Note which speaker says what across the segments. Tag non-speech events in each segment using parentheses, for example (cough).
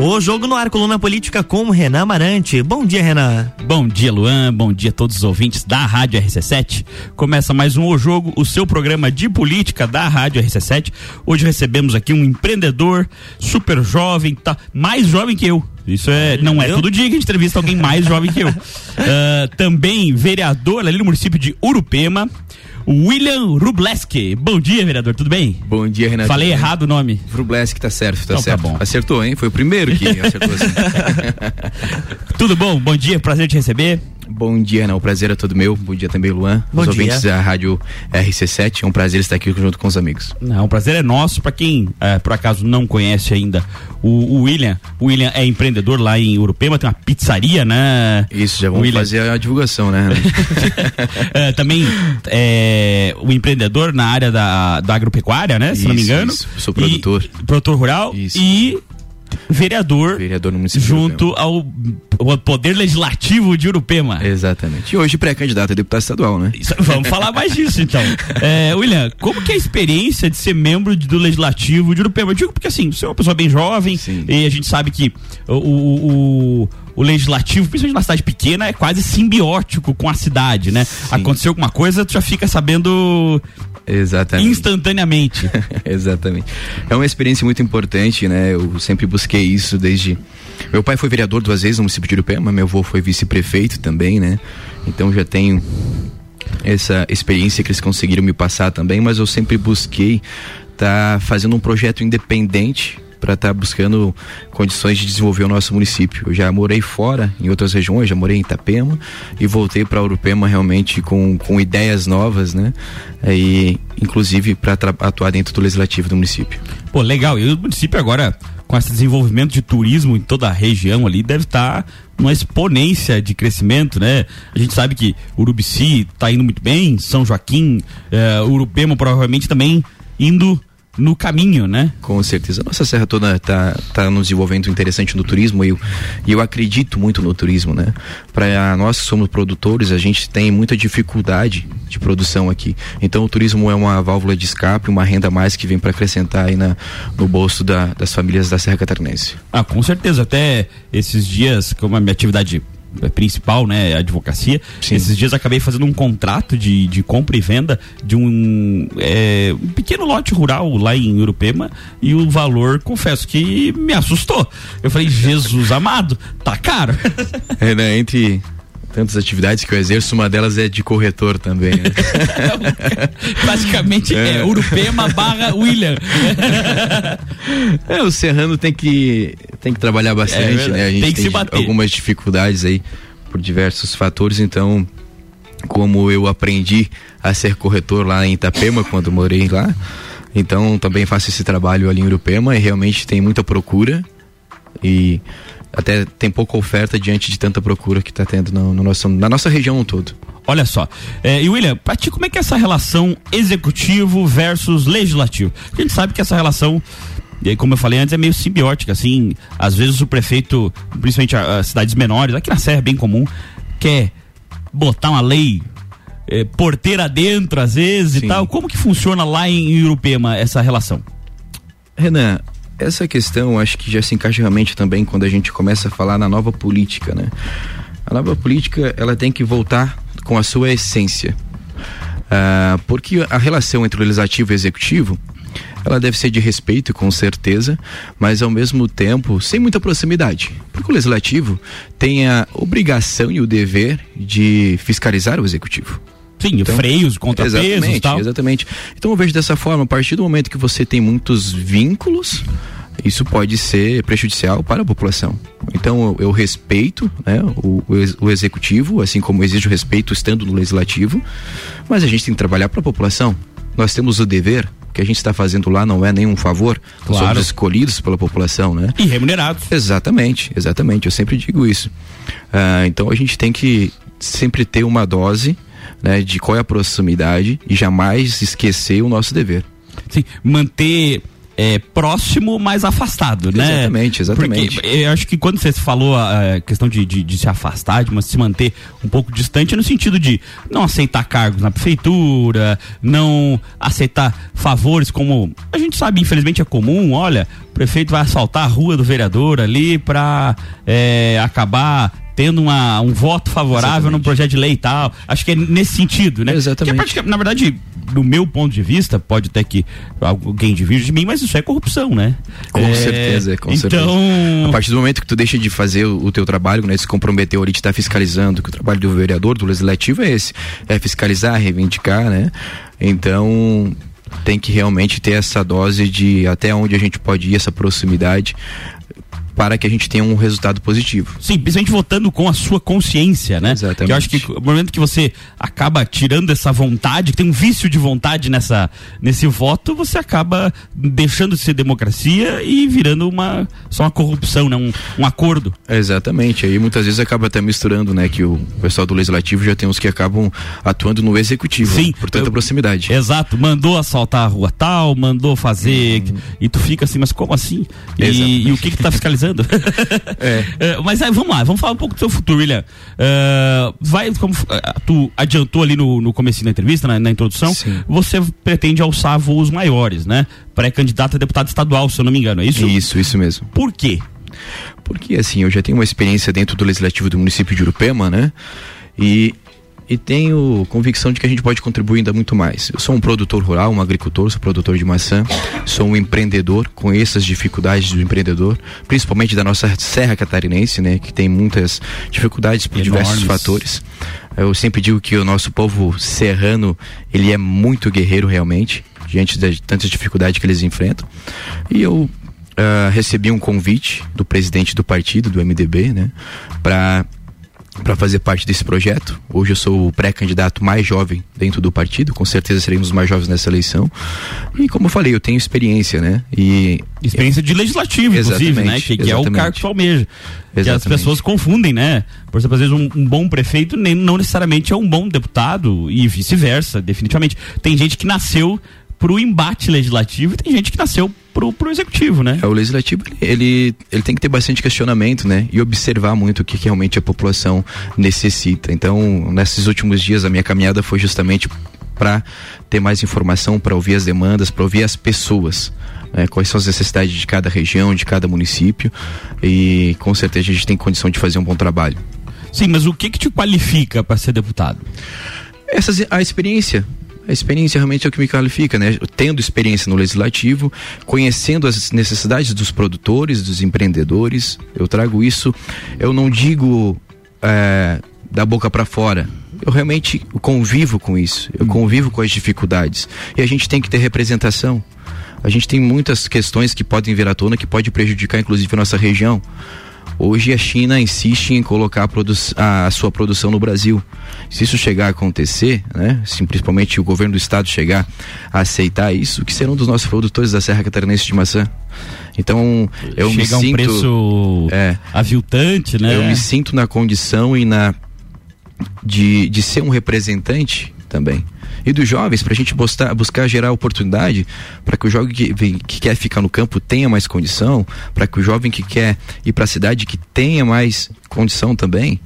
Speaker 1: O Jogo no Ar, coluna política com Renan Marante. Bom dia, Renan.
Speaker 2: Bom dia, Luan. Bom dia a todos os ouvintes da Rádio RC7. Começa mais um O Jogo, o seu programa de política da Rádio RC7. Hoje recebemos aqui um empreendedor super jovem, tá mais jovem que eu. Isso é, não é todo dia que a gente entrevista alguém mais jovem que eu. Uh, (laughs) também vereador ali no município de Urupema. William Rubleski. Bom dia, vereador, tudo bem?
Speaker 3: Bom dia, Renato.
Speaker 2: Falei errado o nome.
Speaker 3: Rubleski tá certo, tá
Speaker 2: Então tá
Speaker 3: certo.
Speaker 2: bom.
Speaker 3: Acertou, hein? Foi o primeiro que (laughs) acertou assim.
Speaker 2: Tudo bom? Bom dia, prazer te receber.
Speaker 3: Bom dia, Renan. O prazer é todo meu. Bom dia também, Luan.
Speaker 1: Bom
Speaker 3: os
Speaker 1: dia.
Speaker 3: ouvintes da Rádio RC7. É um prazer estar aqui junto com os amigos.
Speaker 2: Não, o prazer é nosso. Para quem eh, por acaso não conhece ainda o, o William, o William é empreendedor lá em Urupema, tem uma pizzaria, né?
Speaker 3: Isso, já vamos
Speaker 2: William.
Speaker 3: fazer a divulgação, né?
Speaker 2: Eh, (laughs) também é o empreendedor na área da, da agropecuária, né? Se não me
Speaker 3: Isso,
Speaker 2: engano.
Speaker 3: isso. Sou produtor.
Speaker 2: E, produtor rural
Speaker 3: Isso.
Speaker 2: e vereador
Speaker 3: Vereador no município. de
Speaker 2: junto ao, ao Poder Legislativo de Urupema.
Speaker 3: Exatamente. E hoje pré-candidato a deputado estadual, né?
Speaker 2: Isso, vamos falar mais disso então. (laughs) É, William, como que é a experiência de ser membro de- do Legislativo de Urupema? Eu digo porque assim, você é uma pessoa bem jovem
Speaker 3: Sim.
Speaker 2: e a gente sabe que o, o, o- o Legislativo, principalmente numa cidade pequena, é quase simbiótico com a cidade, né? Aconteceu alguma coisa, tu já fica sabendo
Speaker 3: Exatamente.
Speaker 2: instantaneamente. (laughs)
Speaker 3: Exatamente. É uma experiência muito importante, né? Eu sempre busquei isso desde. Meu pai foi vereador duas vezes no município de Urupema, meu avô foi vice-prefeito também, né? Então já tenho essa experiência que eles conseguiram me passar também, mas eu sempre busquei estar fazendo um projeto independente para estar buscando condições de desenvolver o nosso município. Eu já morei fora, em outras regiões, já morei em Itapema e voltei para Urupema realmente com, com ideias novas, né? E inclusive para atuar dentro do legislativo do município.
Speaker 2: Pô, legal. E o município agora, com esse desenvolvimento de turismo em toda a região ali, deve estar numa exponência de crescimento, né? A gente sabe que Urubici está indo muito bem, São Joaquim, eh, Urupema provavelmente também indo no caminho, né?
Speaker 3: Com certeza. Nossa serra toda está tá nos desenvolvendo interessante no turismo e eu, eu acredito muito no turismo, né? Para nós que somos produtores, a gente tem muita dificuldade de produção aqui. Então o turismo é uma válvula de escape, uma renda a mais que vem para acrescentar aí na, no bolso da- das famílias da Serra Catarinense.
Speaker 2: Ah, com certeza. Até esses dias, como a minha atividade principal, né, advocacia,
Speaker 3: Sim.
Speaker 2: esses dias acabei fazendo um contrato de, de compra e venda de um, eh, um pequeno lote rural lá em Urupema e o valor, confesso que me assustou. Eu falei, Jesus amado, tá caro. (laughs)
Speaker 3: É, né? Entre tantas atividades que eu exerço, uma delas é de corretor também. né? (laughs)
Speaker 2: Basicamente é, Urupema barra William. (laughs)
Speaker 3: É, o serrano tem que, tem que trabalhar
Speaker 2: É
Speaker 3: bastante,
Speaker 2: verdade.
Speaker 3: né? A gente
Speaker 2: Tem que se
Speaker 3: di-
Speaker 2: bater.
Speaker 3: algumas dificuldades aí por diversos fatores, então como eu aprendi a ser corretor lá em Itapema (laughs) quando morei lá, então também faço esse trabalho ali em Urupema e realmente tem muita procura e até tem pouca oferta diante de tanta procura que está tendo no, no nosso, na nossa região todo.
Speaker 2: Olha só. É, e William, pra ti, como é que é essa relação executivo versus legislativo? A gente sabe que essa relação, e aí, como eu falei antes, é meio simbiótica, assim. Às vezes o prefeito, principalmente as cidades menores, aqui na Serra é bem comum, quer botar uma lei é, porteira dentro, às vezes e
Speaker 3: Sim.
Speaker 2: tal. Como que funciona lá em Urupema essa relação?
Speaker 3: Renan, essa questão acho que já se encaixa realmente também quando a gente começa a falar na nova política, né? A nova política ela tem que voltar com a sua essência, Ah, porque a relação entre o legislativo e o executivo ela deve ser de respeito, com certeza, mas ao mesmo tempo sem muita proximidade. Porque o legislativo tem a obrigação e o dever de fiscalizar o executivo.
Speaker 2: Sim, freios, contrapesos
Speaker 3: Exatamente,
Speaker 2: tal.
Speaker 3: exatamente. Então eu vejo dessa forma, a partir do momento que você tem muitos vínculos, isso pode ser prejudicial para a população. Então eu, eu respeito né, o, o ex- o executivo, assim como exijo respeito estando no legislativo, mas a gente tem que trabalhar para a população. Nós temos o dever, o que a gente está fazendo lá não é nenhum favor,
Speaker 2: Claro.
Speaker 3: somos escolhidos pela população, né?
Speaker 2: E remunerados.
Speaker 3: Exatamente, exatamente. Eu sempre digo isso. Ah, então a gente tem que sempre ter uma dose né, de qual é a proximidade e jamais esquecer o nosso dever.
Speaker 2: Sim, manter é, próximo, mas afastado, né?
Speaker 3: Exatamente, exatamente.
Speaker 2: Porque eu acho que quando você falou a questão de, de, de, se afastar, de se manter um pouco distante, no sentido de não aceitar cargos na prefeitura, não aceitar favores como a gente sabe, infelizmente é comum, olha, o prefeito vai assaltar a rua do vereador ali para é, acabar tendo uma, um voto favorável Exatamente. num projeto de lei e tal. Acho que é nesse sentido, né?
Speaker 3: Exatamente.
Speaker 2: Que é na verdade, do meu ponto de vista, pode até que alguém divide de mim, mas isso é corrupção, né?
Speaker 3: Com é, certeza, com
Speaker 2: então...
Speaker 3: certeza. A partir do momento que tu deixa de fazer o, o teu trabalho, né, se comprometeu ali de estar fiscalizando, que o trabalho do vereador, do legislativo é esse, é fiscalizar, reivindicar, né? Então, tem que realmente ter essa dose de até onde a gente pode ir, essa proximidade para que a gente tenha um resultado positivo.
Speaker 2: Sim, principalmente votando com a sua consciência, né?
Speaker 3: Exatamente.
Speaker 2: Que eu acho que no momento que você acaba tirando essa vontade, que tem um vício de vontade nessa, nesse voto, você acaba deixando de ser democracia e virando uma só uma corrupção, né? Um, um acordo.
Speaker 3: Exatamente. Aí muitas vezes acaba até misturando, né? Que o pessoal do legislativo já tem uns que acabam atuando no executivo.
Speaker 2: Sim. Né?
Speaker 3: Por tanta proximidade.
Speaker 2: Exato. Mandou assaltar a rua tal, mandou fazer. Hum. E tu fica assim, mas como assim? E, e o que que tá fiscalizando? (laughs) é. é. mas aí, vamos lá, vamos falar um pouco do seu futuro, William. Uh, vai, como uh, tu adiantou ali no, no começo da entrevista, na, na introdução,
Speaker 3: Sim.
Speaker 2: você pretende alçar voos maiores, né? Pré-candidato a deputado estadual, se eu não me engano, é isso?
Speaker 3: Isso, isso mesmo.
Speaker 2: Por quê?
Speaker 3: Porque assim, eu já tenho uma experiência dentro do legislativo do município de Urupema, né? E e tenho convicção de que a gente pode contribuir ainda muito mais. Eu sou um produtor rural, um agricultor, sou produtor de maçã, sou um empreendedor, conheço as dificuldades do empreendedor, principalmente da nossa Serra Catarinense, né, que tem muitas dificuldades por Enormes. diversos fatores. Eu sempre digo que o nosso povo serrano, ele é muito guerreiro realmente, diante de tantas dificuldades que eles enfrentam. E eu Uh, recebi um convite do presidente do partido, do MDB, né, para para fazer parte desse projeto. Hoje eu sou o pré-candidato mais jovem dentro do partido, com certeza seremos os mais jovens nessa eleição. E como eu falei, eu tenho experiência, né? E
Speaker 2: experiência de legislativo, inclusive, né? Que, que é o cargo que almeja. Que as pessoas confundem, né? Por exemplo, às vezes um, um, bom prefeito nem, não necessariamente é um bom deputado e vice-versa, definitivamente. Tem gente que nasceu pro embate legislativo e tem gente que nasceu pro, pro executivo, né?
Speaker 3: É, o legislativo, ele, ele tem que ter bastante questionamento, né? E observar muito o que, que realmente a população necessita. Então, nesses últimos dias, a minha caminhada foi justamente para ter mais informação, para ouvir as demandas, para ouvir as pessoas. Né? quais são as necessidades de cada região, de cada município. E com certeza a gente tem condição de fazer um bom trabalho.
Speaker 2: Sim, mas o que, que te qualifica para ser deputado?
Speaker 3: Essa, a experiência, a experiência realmente é o que me qualifica, né? Tendo experiência no legislativo, conhecendo as necessidades dos produtores, dos empreendedores, eu trago isso. Eu não digo é, da boca para fora. Eu realmente convivo com isso. Eu convivo com as dificuldades. E a gente tem que ter representação. A gente tem muitas questões que podem vir à tona que pode prejudicar inclusive a nossa região. Hoje a China insiste em colocar a, a, sua produção no Brasil. Se isso chegar a acontecer, né, se principalmente o governo do estado chegar a aceitar isso, que serão dos nossos produtores da Serra Catarinense de maçã? Então, eu
Speaker 2: Chega
Speaker 3: me sinto.
Speaker 2: um preço é, aviltante, né?
Speaker 3: Eu me sinto na condição e na. de, de ser um representante também e dos jovens para a gente buscar, buscar gerar oportunidade para que o jovem que, que, quer ficar no campo tenha mais condição, para que o jovem que quer ir para a cidade que tenha mais condição também.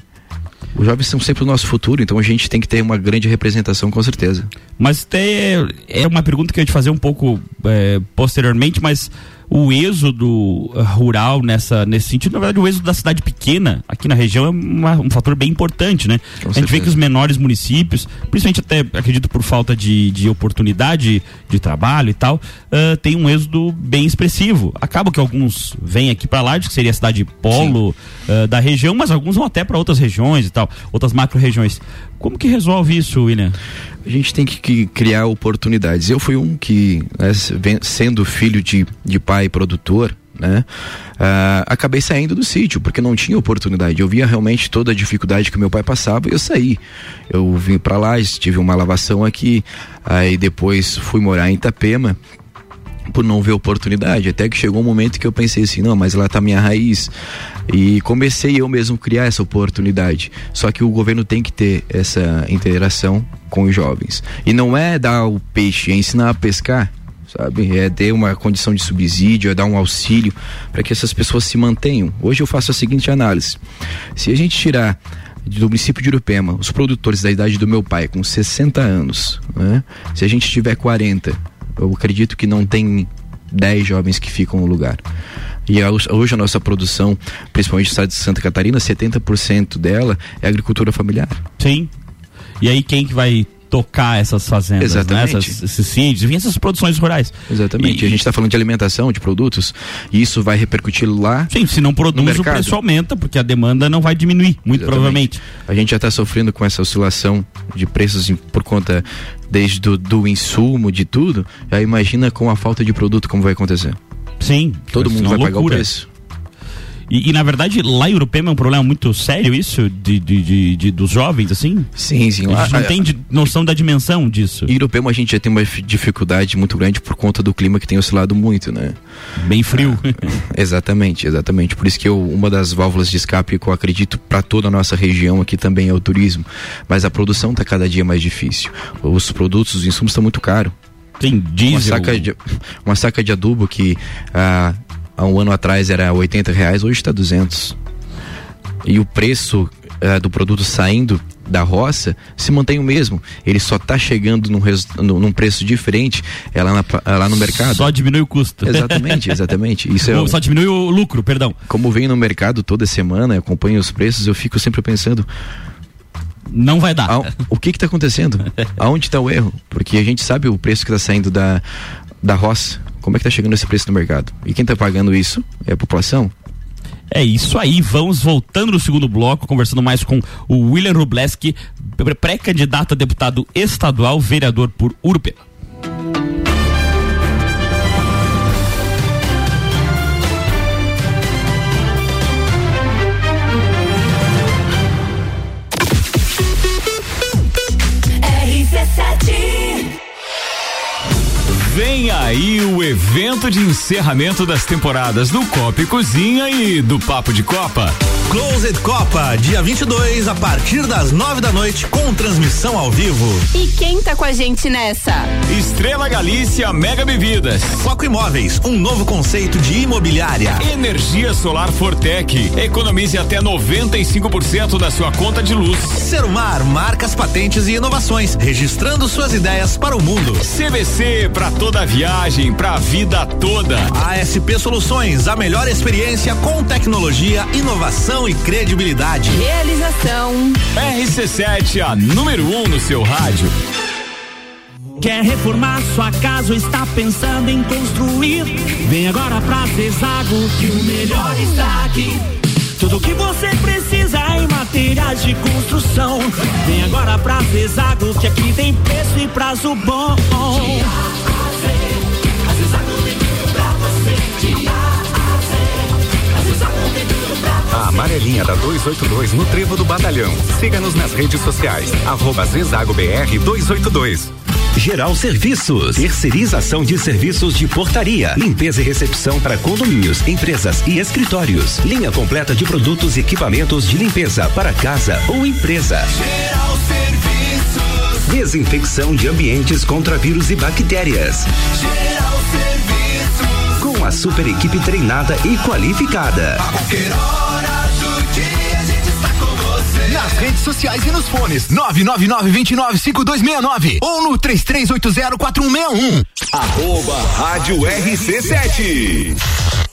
Speaker 3: Os jovens são sempre o nosso futuro, então a gente tem que ter uma grande representação, com certeza.
Speaker 2: Mas tem, é uma pergunta que eu ia te fazer um pouco é, posteriormente, mas o êxodo rural nessa, nesse sentido, na verdade, o êxodo da cidade pequena aqui na região é uma, um fator bem importante, né? Com a gente certeza. vê que os menores municípios, principalmente até, acredito, por falta de, de oportunidade de trabalho e tal, uh, tem um êxodo bem expressivo. Acaba que alguns vêm aqui para lá, que seria a cidade polo uh, da região, mas alguns vão até para outras regiões e tal, outras macro-regiões. Como que resolve isso, William?
Speaker 3: A gente tem que criar oportunidades. Eu fui um que, né, sendo filho de, de pai produtor, né? Uh, acabei saindo do sítio porque não tinha oportunidade. Eu via realmente toda a dificuldade que meu pai passava e eu saí. Eu vim para lá, tive uma lavação aqui, aí depois fui morar em Itapema por não ver oportunidade. Até que chegou um momento que eu pensei assim, não, mas lá tá minha raiz. E comecei eu mesmo criar essa oportunidade. Só que o governo tem que ter essa interação com os jovens. E não é dar o peixe, é ensinar a pescar. sabe? É ter uma condição de subsídio, é dar um auxílio para que essas pessoas se mantenham. Hoje eu faço a seguinte análise: se a gente tirar do município de Urupema, os produtores da idade do meu pai, com 60 anos, né? se a gente tiver 40, eu acredito que não tem 10 jovens que ficam no lugar. E hoje a nossa produção, principalmente no estado de Santa Catarina, 70% dela é agricultura familiar.
Speaker 2: Sim. E aí quem que vai tocar essas fazendas,
Speaker 3: né? Exatamente.
Speaker 2: Né? Essas, esses sítios, enfim, essas produções rurais.
Speaker 3: Exatamente. E, a gente está falando de alimentação, de produtos, e isso vai repercutir lá.
Speaker 2: Sim, se não produz, o preço aumenta, porque a demanda não vai diminuir, muito Exatamente. provavelmente.
Speaker 3: A gente já está sofrendo com essa oscilação de preços por conta desde do, do insumo, de tudo. Já imagina com a falta de produto como vai acontecer.
Speaker 2: Sim.
Speaker 3: Todo mundo vai loucura. pagar o preço.
Speaker 2: E, e, na verdade, lá em Urupema é um problema muito sério isso de, de, de, de dos jovens, assim?
Speaker 3: Sim, sim.
Speaker 2: A gente não tem noção da dimensão disso.
Speaker 3: Em Urupema a gente já tem uma dificuldade muito grande por conta do clima que tem oscilado muito, né?
Speaker 2: Bem frio.
Speaker 3: Ah, exatamente, exatamente. Por isso que eu, uma das válvulas de escape que eu acredito para toda a nossa região aqui também é o turismo. Mas a produção está cada dia mais difícil. Os produtos, os insumos estão muito caros.
Speaker 2: Tem diesel.
Speaker 3: Uma saca de, uma saca de adubo que ah, há um ano atrás era 80 reais, hoje está 200. E o preço uh, do produto saindo da roça se mantém o mesmo. Ele só está chegando num, num, num, preço diferente é lá, na, é lá no mercado.
Speaker 2: Só diminui o custo.
Speaker 3: Exatamente, (laughs) exatamente. Isso
Speaker 2: é, só diminui o lucro, perdão.
Speaker 3: Como venho no mercado toda semana, acompanho os preços, eu fico sempre pensando.
Speaker 2: Não vai dar.
Speaker 3: A, o que está acontecendo? (laughs) Aonde está o erro? Porque a gente sabe o preço que está saindo da, da roça como é que está chegando esse preço no mercado? E quem está pagando isso é a população?
Speaker 2: É isso aí, vamos voltando no segundo bloco, conversando mais com o William Rubleski, pré-candidato a deputado estadual, vereador por Urupema.
Speaker 4: Vem aí o evento de encerramento das temporadas do Copa e Cozinha e do Papo de Copa.
Speaker 5: Closed Copa, dia 22, a partir das 9 da noite, com transmissão ao vivo.
Speaker 6: E quem tá com a gente nessa?
Speaker 4: Estrela Galícia Mega Bebidas.
Speaker 5: Foco Imóveis, um novo conceito de imobiliária.
Speaker 4: Energia Solar Fortec. Economize até 95% da sua conta de luz.
Speaker 5: Serumar, marcas, patentes e inovações, registrando suas ideias para o mundo.
Speaker 4: CVC para toda a viagem, para a vida toda.
Speaker 5: ASP Soluções, a melhor experiência com tecnologia, inovação e credibilidade.
Speaker 6: Realização.
Speaker 4: RC7, a número 1 um no seu rádio.
Speaker 7: Quer reformar sua casa ou está pensando em construir? Vem agora pra Zezago que o melhor está aqui. Tudo que você precisa em materiais de construção. Vem agora pra Zezago que aqui tem preço e prazo bom.
Speaker 8: A amarelinha da 282 no Trevo do Batalhão. Siga-nos nas redes sociais. Arroba Zezago BR 282.
Speaker 9: Geral Serviços, terceirização de serviços de portaria, limpeza e recepção para condomínios, empresas e escritórios. Linha completa de produtos e equipamentos de limpeza para casa ou empresa.
Speaker 10: Geral Serviços.
Speaker 9: Desinfecção de ambientes contra vírus e bactérias.
Speaker 10: Geral Serviços.
Speaker 9: Com a super equipe treinada e qualificada.
Speaker 10: A
Speaker 5: Nas redes sociais e nos fones 999-295269 ou no 33804161.
Speaker 8: Arroba Rádio RC7.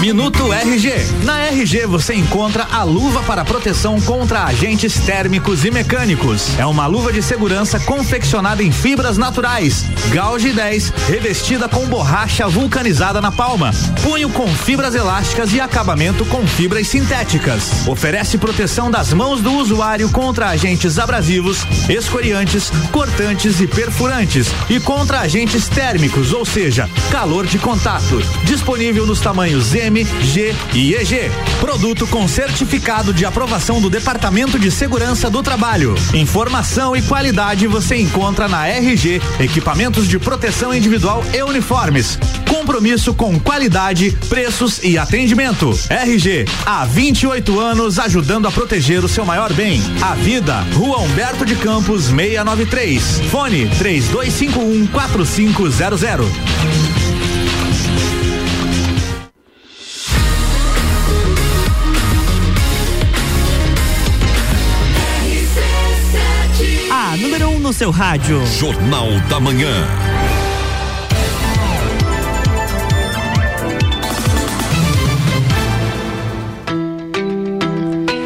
Speaker 5: Minuto RG. Na RG você encontra a luva para proteção contra agentes térmicos e mecânicos. É uma luva de segurança confeccionada em fibras naturais. Gauge 10, revestida com borracha vulcanizada na palma. Punho com fibras elásticas e acabamento com fibras sintéticas. Oferece proteção das mãos do usuário contra agentes abrasivos, escoriantes, cortantes e perfurantes e contra agentes térmicos, ou seja, calor de contato. Disponível nos tamanhos M, G e EG. Produto com certificado de aprovação do Departamento de Segurança do Trabalho. Informação e qualidade você encontra na RG, equipamentos de proteção individual e uniformes. Compromisso com qualidade, preços e atendimento. RG, há 28 anos ajudando a proteger o seu maior bem, a vida. Rua Humberto de Campos 693. Fone 3251 4500.
Speaker 1: No seu rádio.
Speaker 11: Jornal da Manhã.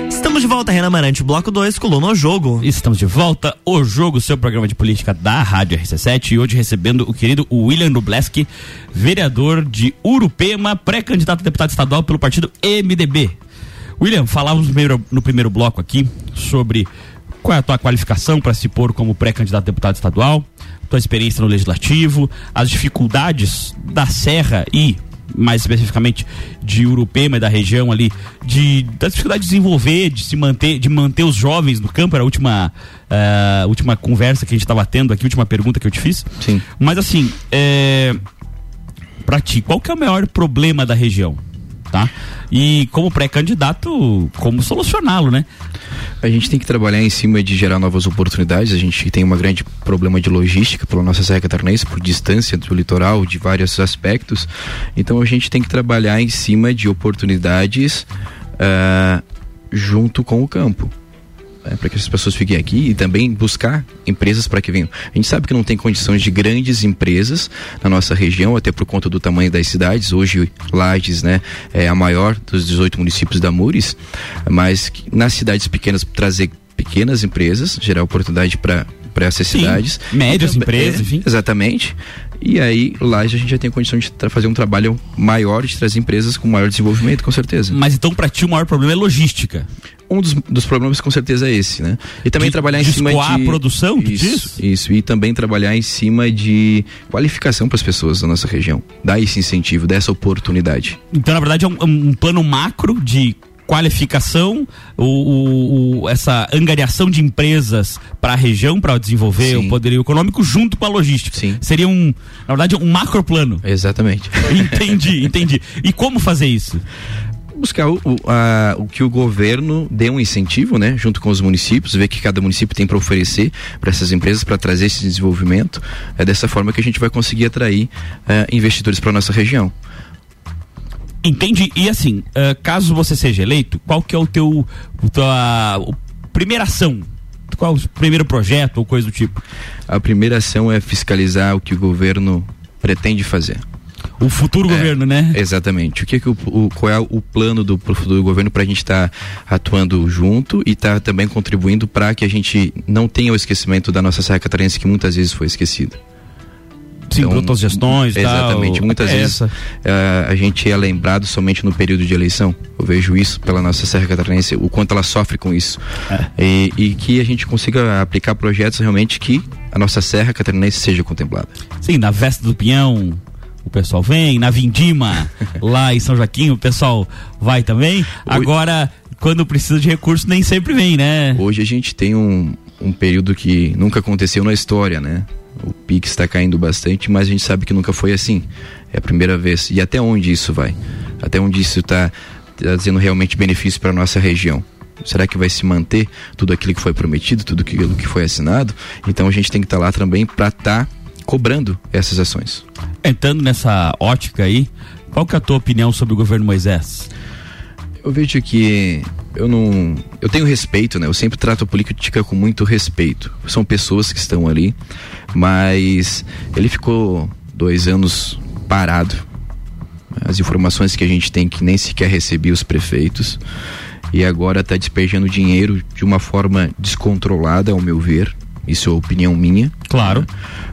Speaker 1: Estamos de volta, Renan Marante, bloco 2, coluna o jogo.
Speaker 2: Estamos de volta, o jogo, seu programa de política da Rádio RC7 e hoje recebendo o querido William Nubleski, vereador de Urupema, pré-candidato a deputado estadual pelo partido MDB. William, falávamos no primeiro, no primeiro bloco aqui sobre qual é a tua qualificação para se pôr como pré-candidato a deputado estadual, tua experiência no legislativo, as dificuldades da Serra e mais especificamente de Urupema e da região ali, de da dificuldade de desenvolver, de se manter, de manter os jovens no campo, era a última, uh, última conversa que a gente estava tendo aqui, a última pergunta que eu te fiz.
Speaker 3: Sim.
Speaker 2: Mas assim, é, para ti, qual que é o maior problema da região? Tá? E como pré-candidato, como solucioná-lo, né?
Speaker 3: A gente tem que trabalhar em cima de gerar novas oportunidades. A gente tem um grande problema de logística pela nossa Serra Catarinense, por distância do litoral, de vários aspectos. Então a gente tem que trabalhar em cima de oportunidades uh, junto com o campo. É, para que as pessoas fiquem aqui e também buscar empresas para que venham. A gente sabe que não tem condições de grandes empresas na nossa região, até por conta do tamanho das cidades. Hoje, Lages né, é a maior dos 18 municípios da Mures, mas nas cidades pequenas trazer pequenas empresas, gerar oportunidade para para essas
Speaker 2: Sim,
Speaker 3: cidades.
Speaker 2: Médias empresas,
Speaker 3: é,
Speaker 2: enfim.
Speaker 3: Exatamente. E aí, lá a gente já tem condição de fazer um trabalho maior, de trazer empresas com maior desenvolvimento, com certeza.
Speaker 2: Mas então, para ti, o maior problema é logística.
Speaker 3: Um dos, dos problemas, com certeza, é esse, né? E também
Speaker 2: de,
Speaker 3: trabalhar em cima de.
Speaker 2: a produção
Speaker 3: isso,
Speaker 2: disso?
Speaker 3: Isso. E também trabalhar em cima de qualificação para as pessoas da nossa região. Dar esse incentivo, dar essa oportunidade.
Speaker 2: Então, na verdade, é um, um plano macro de qualificação, o, o, essa angariação de empresas para a região, para desenvolver Sim. o poderio econômico, junto com a logística.
Speaker 3: Sim.
Speaker 2: Seria um, na verdade, um macro plano.
Speaker 3: Exatamente. (laughs)
Speaker 2: Entendi, entendi. E como fazer isso?
Speaker 3: buscar o, o, a, o que o governo dê um incentivo, né, junto com os municípios, ver que cada município tem para oferecer para essas empresas para trazer esse desenvolvimento. É dessa forma que a gente vai conseguir atrair uh, investidores para nossa região.
Speaker 2: Entendi. E assim, uh, caso você seja eleito, qual que é o teu tua primeira ação? Qual o primeiro projeto ou coisa do tipo?
Speaker 3: A primeira ação é fiscalizar o que o governo pretende fazer.
Speaker 2: O futuro é, governo, né?
Speaker 3: Exatamente. O que, que o, o, qual é o plano do futuro governo para a gente estar tá atuando junto e estar tá também contribuindo para que a gente não tenha o esquecimento da nossa Serra Catarinense que muitas vezes foi esquecido.
Speaker 2: Sim, então, outras gestões,
Speaker 3: exatamente.
Speaker 2: Tal,
Speaker 3: muitas vezes uh, a gente é lembrado somente no período de eleição. Eu vejo isso pela nossa Serra Catarinense, o quanto ela sofre com isso. É. E, e, que a gente consiga aplicar projetos realmente que a nossa Serra Catarinense seja contemplada.
Speaker 2: Sim, na Vesta do Pinhão, o pessoal vem, na Vindima, (laughs) lá em São Joaquim, o pessoal vai também. Agora, quando precisa de recurso, nem sempre vem, né?
Speaker 3: Hoje a gente tem um, um período que nunca aconteceu na história, né? O PIX está caindo bastante, mas a gente sabe que nunca foi assim. É a primeira vez. E até onde isso vai? Até onde isso está tá trazendo realmente benefício para a nossa região? Será que vai se manter tudo aquilo que foi prometido, tudo aquilo que foi assinado? Então a gente tem que estar tá lá também para estar tá cobrando essas ações.
Speaker 2: Entrando nessa ótica aí, qual que é a tua opinião sobre o governo Moisés?
Speaker 3: Eu vejo que eu não. Eu tenho respeito, né? Eu sempre trato a política com muito respeito. São pessoas que estão ali, mas ele ficou dois anos parado. As informações que a gente tem que nem sequer recebia os prefeitos e agora está despejando dinheiro de uma forma descontrolada, ao meu ver. Isso é opinião minha.
Speaker 2: Claro.
Speaker 3: Né?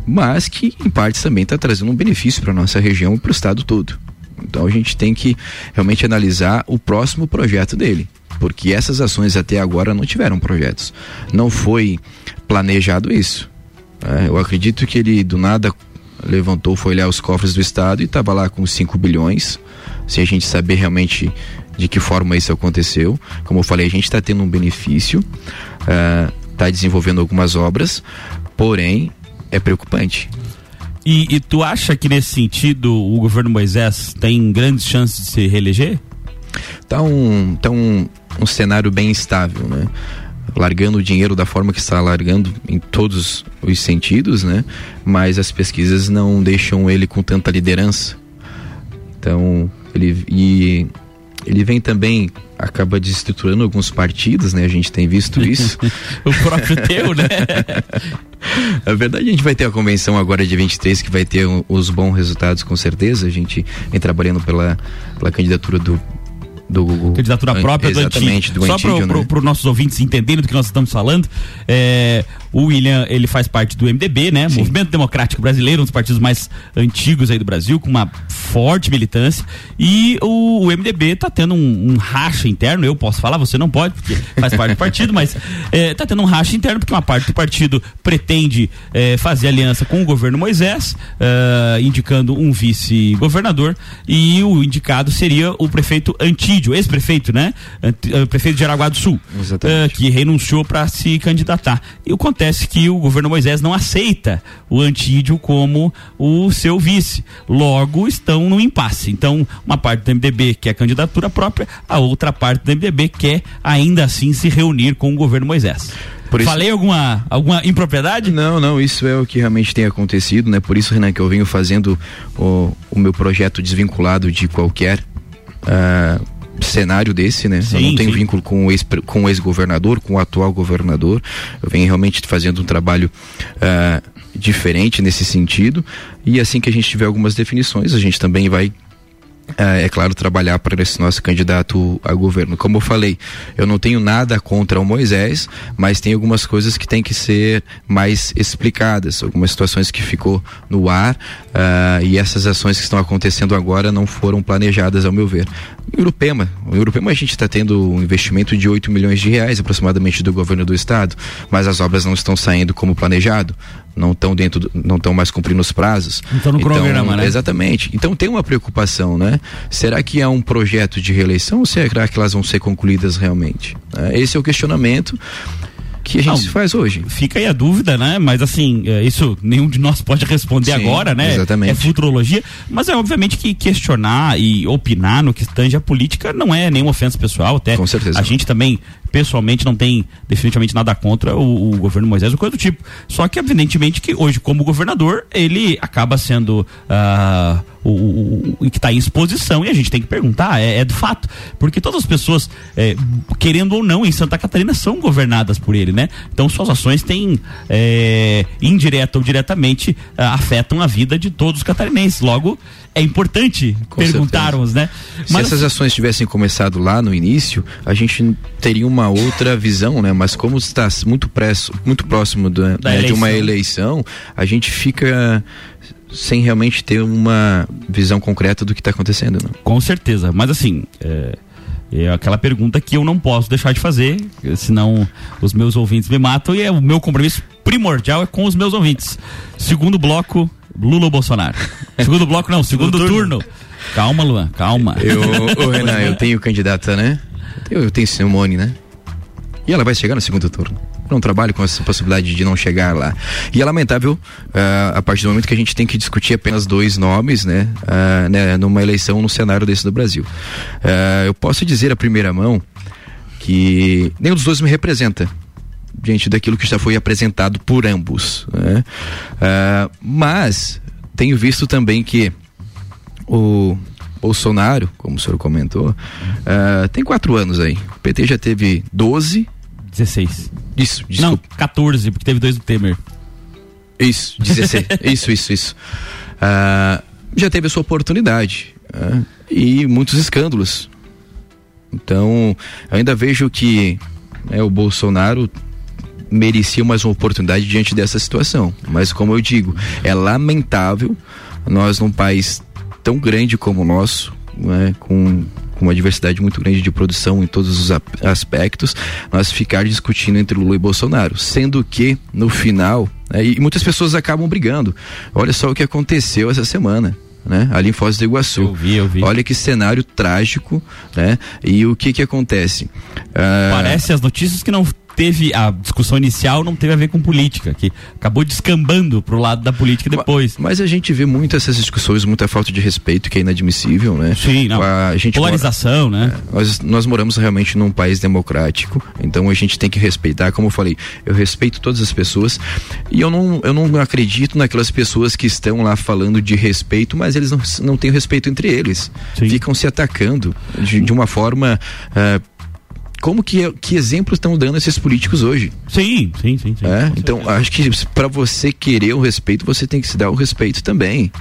Speaker 3: Mas que, em partes, também está trazendo um benefício para nossa região e para o estado todo. Então a gente tem que realmente analisar o próximo projeto dele. Porque essas ações até agora não tiveram projetos. Não foi planejado isso. É, eu acredito que ele do nada levantou, foi olhar os cofres do estado e estava lá com 5 bilhões, sem a gente saber realmente de que forma isso aconteceu. Como eu falei, a gente está tendo um benefício, está uh, desenvolvendo algumas obras, porém é preocupante.
Speaker 2: E, e, tu acha que nesse sentido o governo Moisés tem grandes chances de se reeleger?
Speaker 3: Tá um, tá um, um cenário bem estável, né? largando o dinheiro da forma que está largando em todos os sentidos, né? Mas as pesquisas não deixam ele com tanta liderança. Então, ele e ele vem também acaba desestruturando alguns partidos, né? A gente tem visto isso. (laughs)
Speaker 2: o próprio teu, né? (laughs)
Speaker 3: A verdade, a gente vai ter a convenção agora de 23 que vai ter os bons resultados com certeza. A gente vem trabalhando pela, pela candidatura do do
Speaker 2: candidatura própria do
Speaker 3: Exatamente,
Speaker 2: do Só para né? os nossos ouvintes entenderem do que nós estamos falando, é, o William ele faz parte do MDB, né? Sim. Movimento Democrático Brasileiro, um dos partidos mais antigos aí do Brasil, com uma forte militância. E o, o MDB está tendo um, um, racha interno. Eu posso falar, você não pode, porque faz parte do partido, mas está é, tendo um racha interno porque uma parte do partido pretende é, fazer aliança com o governo Moisés, é, indicando um vice-governador, e o indicado seria o prefeito antigo Egídio, ex-prefeito, né? Eh, prefeito de Araguá do Sul, uh, que renunciou para se candidatar. E acontece que o governo Moisés não aceita o Antídio como o seu vice. Logo, estão no impasse. Então, uma parte do MDB quer candidatura própria, a outra parte do MDB quer ainda assim se reunir com o governo Moisés. Isso... Falei alguma, alguma impropriedade?
Speaker 3: Não, não, isso é o que realmente tem acontecido, né? Por isso, Renan, que eu venho fazendo o, o meu projeto desvinculado de qualquer uh, cenário desse, né? Sim, eu não tenho sim. vínculo com o ex, com o ex-governador, com o atual governador. Eu venho realmente fazendo um trabalho uh, diferente nesse sentido. E assim que a gente tiver algumas definições, a gente também vai é, é, claro, trabalhar para esse nosso candidato a governo. Como eu falei, eu não tenho nada contra o Moisés, mas tem algumas coisas que têm que ser mais explicadas, algumas situações que ficou no ar uh, e essas ações que estão acontecendo agora não foram planejadas, ao meu ver. O Urupema, o Urupema a gente está tendo um investimento de 8 milhões de reais aproximadamente do governo do estado, mas as obras não estão saindo como planejado não estão dentro, do, não estão mais cumprindo os prazos.
Speaker 2: Então no cronograma, né?
Speaker 3: Exatamente. Então tem uma preocupação, né? Será que é um projeto de reeleição ou será que elas vão ser concluídas realmente? É, esse é o questionamento que a gente Não, faz hoje.
Speaker 2: Fica aí a dúvida, né? Mas assim, é, isso nenhum de nós pode responder Sim, agora, né?
Speaker 3: Exatamente.
Speaker 2: É futurologia. Mas é obviamente que questionar e opinar no que tange a política não é nenhuma ofensa pessoal, até.
Speaker 3: Com certeza.
Speaker 2: A gente também pessoalmente não tem definitivamente nada contra o, o, governo Moisés ou coisa do tipo. Só que evidentemente que hoje como governador ele acaba sendo uh, o, o, o, que está em exposição e a gente tem que perguntar é, é do fato porque todas as pessoas é, querendo ou não em Santa Catarina são governadas por ele, né? Então suas ações têm é, indireta ou diretamente uh, afetam a vida de todos os catarinenses. Logo é importante perguntarmos, né?
Speaker 3: Se Mas, essas ações tivessem começado lá no início, a gente teria uma outra visão, né? Mas como está muito, presso, muito próximo do, né, de uma eleição, a gente fica sem realmente ter uma visão concreta do que está acontecendo. Né?
Speaker 2: Com certeza, mas assim. É... É aquela pergunta que eu não posso deixar de fazer, senão os meus ouvintes me matam e é o meu compromisso primordial é com os meus ouvintes. Segundo bloco, Lula ou Bolsonaro? (laughs) Segundo bloco, não, segundo, turno. turno. Calma, Luan, calma.
Speaker 3: Eu, Renan, (laughs) eu tenho candidata, né? Eu, eu tenho Simone, né? E ela vai chegar no segundo turno. Não trabalho com essa possibilidade de não chegar lá. E é lamentável, uh, a partir do momento que a gente tem que discutir apenas dois nomes, né? Uh, né numa eleição no cenário desse do Brasil. Uh, eu posso dizer a primeira mão que nenhum dos dois me representa diante daquilo que já foi apresentado por ambos. Né? Uh, mas tenho visto também que o Bolsonaro, como o senhor comentou, uh, tem quatro anos aí. O PT já teve 12.
Speaker 2: 16.
Speaker 3: Isso, desculpa.
Speaker 2: Não, 14, porque teve dois do Temer.
Speaker 3: Isso, 16. (laughs) isso, isso, isso. Uh, já teve a sua oportunidade. né? e muitos escândalos. Então, eu ainda vejo que né, o Bolsonaro merecia mais uma oportunidade diante dessa situação. Mas, como eu digo, é lamentável nós, num país tão grande como o nosso, né, com, com uma diversidade muito grande de produção em todos os aspectos, nós ficar discutindo entre Lula e Bolsonaro. Sendo que, no final, né, e muitas pessoas acabam brigando. Olha só o que aconteceu essa semana né? Ali em Foz do Iguaçu.
Speaker 2: Eu vi, eu vi.
Speaker 3: Olha que cenário trágico, né? E o que que acontece?
Speaker 2: Ah, Parece as notícias que não teve a discussão inicial não teve a ver com política, que acabou descambando pro lado da política depois.
Speaker 3: Mas, mas a gente vê muito essas discussões, muita falta de respeito que é inadmissível, né?
Speaker 2: Sim, não.
Speaker 3: A gente
Speaker 2: Polarização,
Speaker 3: mora,
Speaker 2: né?
Speaker 3: É, nós, nós moramos realmente num país democrático, então a gente tem que respeitar, como eu falei, eu respeito todas as pessoas e eu não, eu não acredito naquelas pessoas que estão lá falando de respeito, mas eles não, não têm respeito entre eles.
Speaker 2: Sim.
Speaker 3: Ficam se atacando de, de uma forma. Uh, como que, que exemplos estão dando esses políticos hoje?
Speaker 2: Sim, sim, sim. sim
Speaker 3: é? Então, acho que para você querer o respeito, você tem que se dar o respeito também.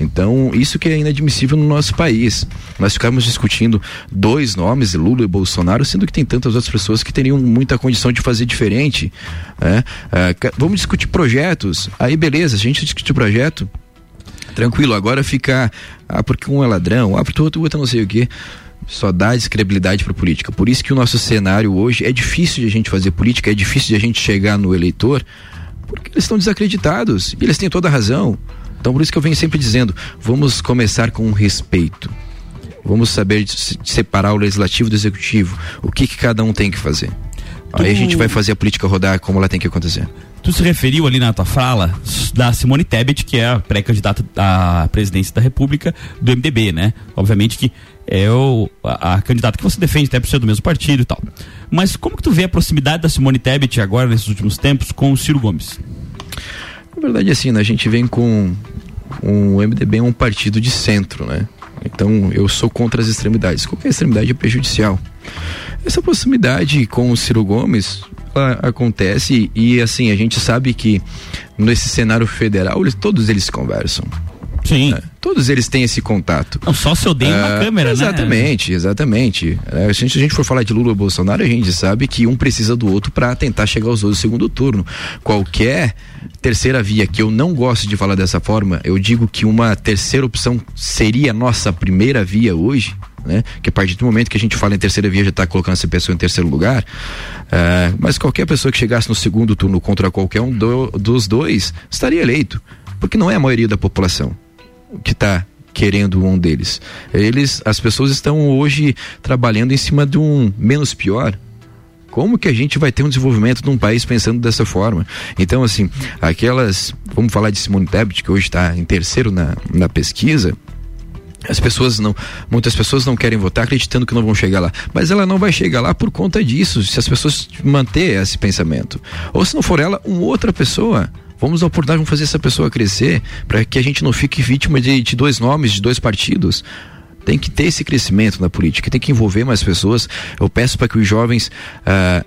Speaker 3: Então, isso que é inadmissível no nosso país. Nós ficamos discutindo dois nomes, Lula e Bolsonaro, sendo que tem tantas outras pessoas que teriam muita condição de fazer diferente. Né? É, vamos discutir projetos. Aí, beleza, a gente discute o projeto. Tranquilo, agora ficar. Ah, porque um é ladrão, ah, porque o outro, o outro não sei o quê só dá descredibilidade para política. Por isso que o nosso cenário hoje é difícil de a gente fazer política, é difícil de a gente chegar no eleitor, porque eles estão desacreditados e eles têm toda a razão. Então por isso que eu venho sempre dizendo, vamos começar com respeito. Vamos saber separar o legislativo do executivo, o que, que cada um tem que fazer. Tu... Aí a gente vai fazer a política rodar como ela tem que acontecer.
Speaker 2: Tu se referiu ali na tua fala da Simone Tebet, que é a pré-candidata à presidência da República do MDB, né? Obviamente que é o, a, a, candidata que você defende, até por ser do mesmo partido e tal. Mas como que tu vê a proximidade da Simone Tebet agora, nesses últimos tempos, com o Ciro Gomes?
Speaker 3: Na verdade, assim, né, a gente vem com um, o MDB é um partido de centro, né? Então eu sou contra as extremidades. Qualquer extremidade é prejudicial. Essa proximidade com o Ciro Gomes acontece e assim a gente sabe que nesse cenário federal eles, todos eles conversam.
Speaker 2: Sim.
Speaker 3: É, todos eles têm esse contato.
Speaker 2: Não, só se odeia uma
Speaker 3: é,
Speaker 2: câmera,
Speaker 3: exatamente,
Speaker 2: né?
Speaker 3: Exatamente, exatamente. É, se a gente for falar de Lula e Bolsonaro, a gente sabe que um precisa do outro para tentar chegar aos no segundo turno. Qualquer terceira via que eu não gosto de falar dessa forma, eu digo que uma terceira opção seria a nossa primeira via hoje, né? Que a partir do momento que a gente fala em terceira via já está colocando essa pessoa em terceiro lugar. Uh, mas qualquer pessoa que chegasse no segundo turno contra qualquer um do, dos dois estaria eleito, porque não é a maioria da população que está querendo um deles. Eles, as pessoas estão hoje trabalhando em cima de um menos pior. Como que a gente vai ter um desenvolvimento num país pensando dessa forma? Então, assim, aquelas, vamos falar de Simone Tebet, que hoje está em terceiro na, na pesquisa, as pessoas não, muitas pessoas não querem votar acreditando que não vão chegar lá, mas ela não vai chegar lá por conta disso, se as pessoas manter esse pensamento. Ou se não for ela, uma outra pessoa. Vamos dar oportunidade, vamos fazer essa pessoa crescer, para que a gente não fique vítima de, de dois nomes, de dois partidos tem que ter esse crescimento na política, tem que envolver mais pessoas. Eu peço para que os jovens uh,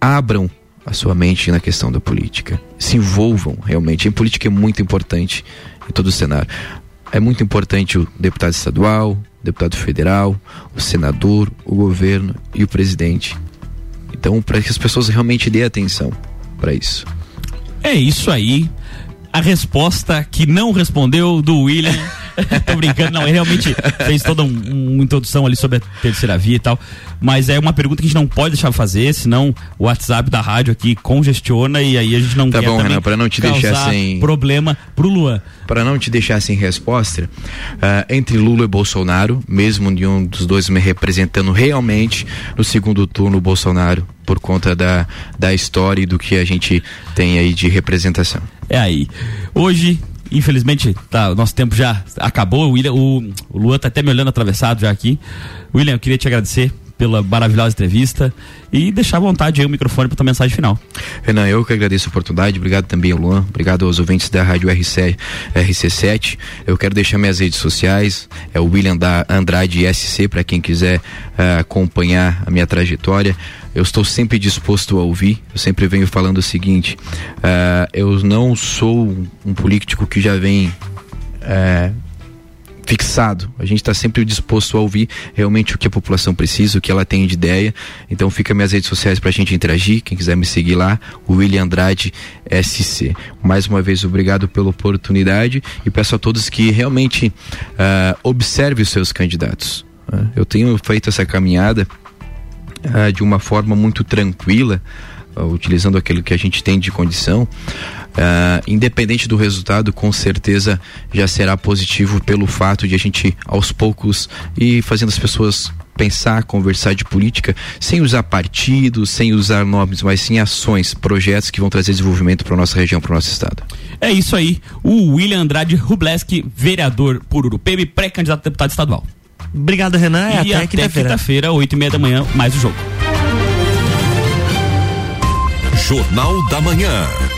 Speaker 3: abram a sua mente na questão da política, se envolvam realmente. A política é muito importante em todo o cenário. É muito importante o deputado estadual, o deputado federal, o senador, o governo e o presidente. Então, para que as pessoas realmente dêem atenção para isso.
Speaker 2: É isso aí. A resposta que não respondeu do William. (laughs) (laughs) Tô brincando, não, ele realmente fez toda um, uma introdução ali sobre a terceira via e tal. Mas é uma pergunta que a gente não pode deixar de fazer, senão o WhatsApp da rádio aqui congestiona e aí a gente não
Speaker 3: tá
Speaker 2: quer
Speaker 3: bom, Renan, para não te deixar sem
Speaker 2: problema pro Luan.
Speaker 3: Para não te deixar sem resposta, uh, entre Lula e Bolsonaro, mesmo nenhum dos dois me representando realmente no segundo turno o Bolsonaro por conta da, da história e do que a gente tem aí de representação.
Speaker 2: É aí. Hoje, infelizmente, tá, nosso tempo já acabou. O, William, o, o Luan tá até me olhando atravessado já aqui. William, eu queria te agradecer pela maravilhosa entrevista e deixar à vontade aí o microfone para tua mensagem final.
Speaker 3: Renan, eu que agradeço a oportunidade, obrigado também ao Luan, obrigado aos ouvintes da Rádio RC, RC7. Eu quero deixar minhas redes sociais, é o William da Andrade SC para quem quiser uh, acompanhar a minha trajetória. Eu estou sempre disposto a ouvir. Eu sempre venho falando o seguinte: uh, eu não sou um político que já vem uh, fixado. A gente está sempre disposto a ouvir realmente o que a população precisa, o que ela tem de ideia. Então fica minhas redes sociais para a gente interagir. Quem quiser me seguir lá, o William Andrade SC. Mais uma vez, obrigado pela oportunidade e peço a todos que realmente uh, observe os seus candidatos. Eu tenho feito essa caminhada uh, de uma forma muito tranquila, utilizando aquilo que a gente tem de condição. Uh, independente do resultado, com certeza já será positivo pelo fato de a gente, aos poucos, ir fazendo as pessoas pensar, conversar de política, sem usar partidos, sem usar nomes, mas sim ações, projetos que vão trazer desenvolvimento para nossa região, para o nosso estado.
Speaker 2: É isso aí. O William Andrade Rubleski, vereador por Urupema e pré-candidato a deputado estadual.
Speaker 1: Obrigado, Renan.
Speaker 2: E até, quinta-feira. quinta-feira, oito e meia da manhã, mais o jogo.
Speaker 11: Jornal da Manhã.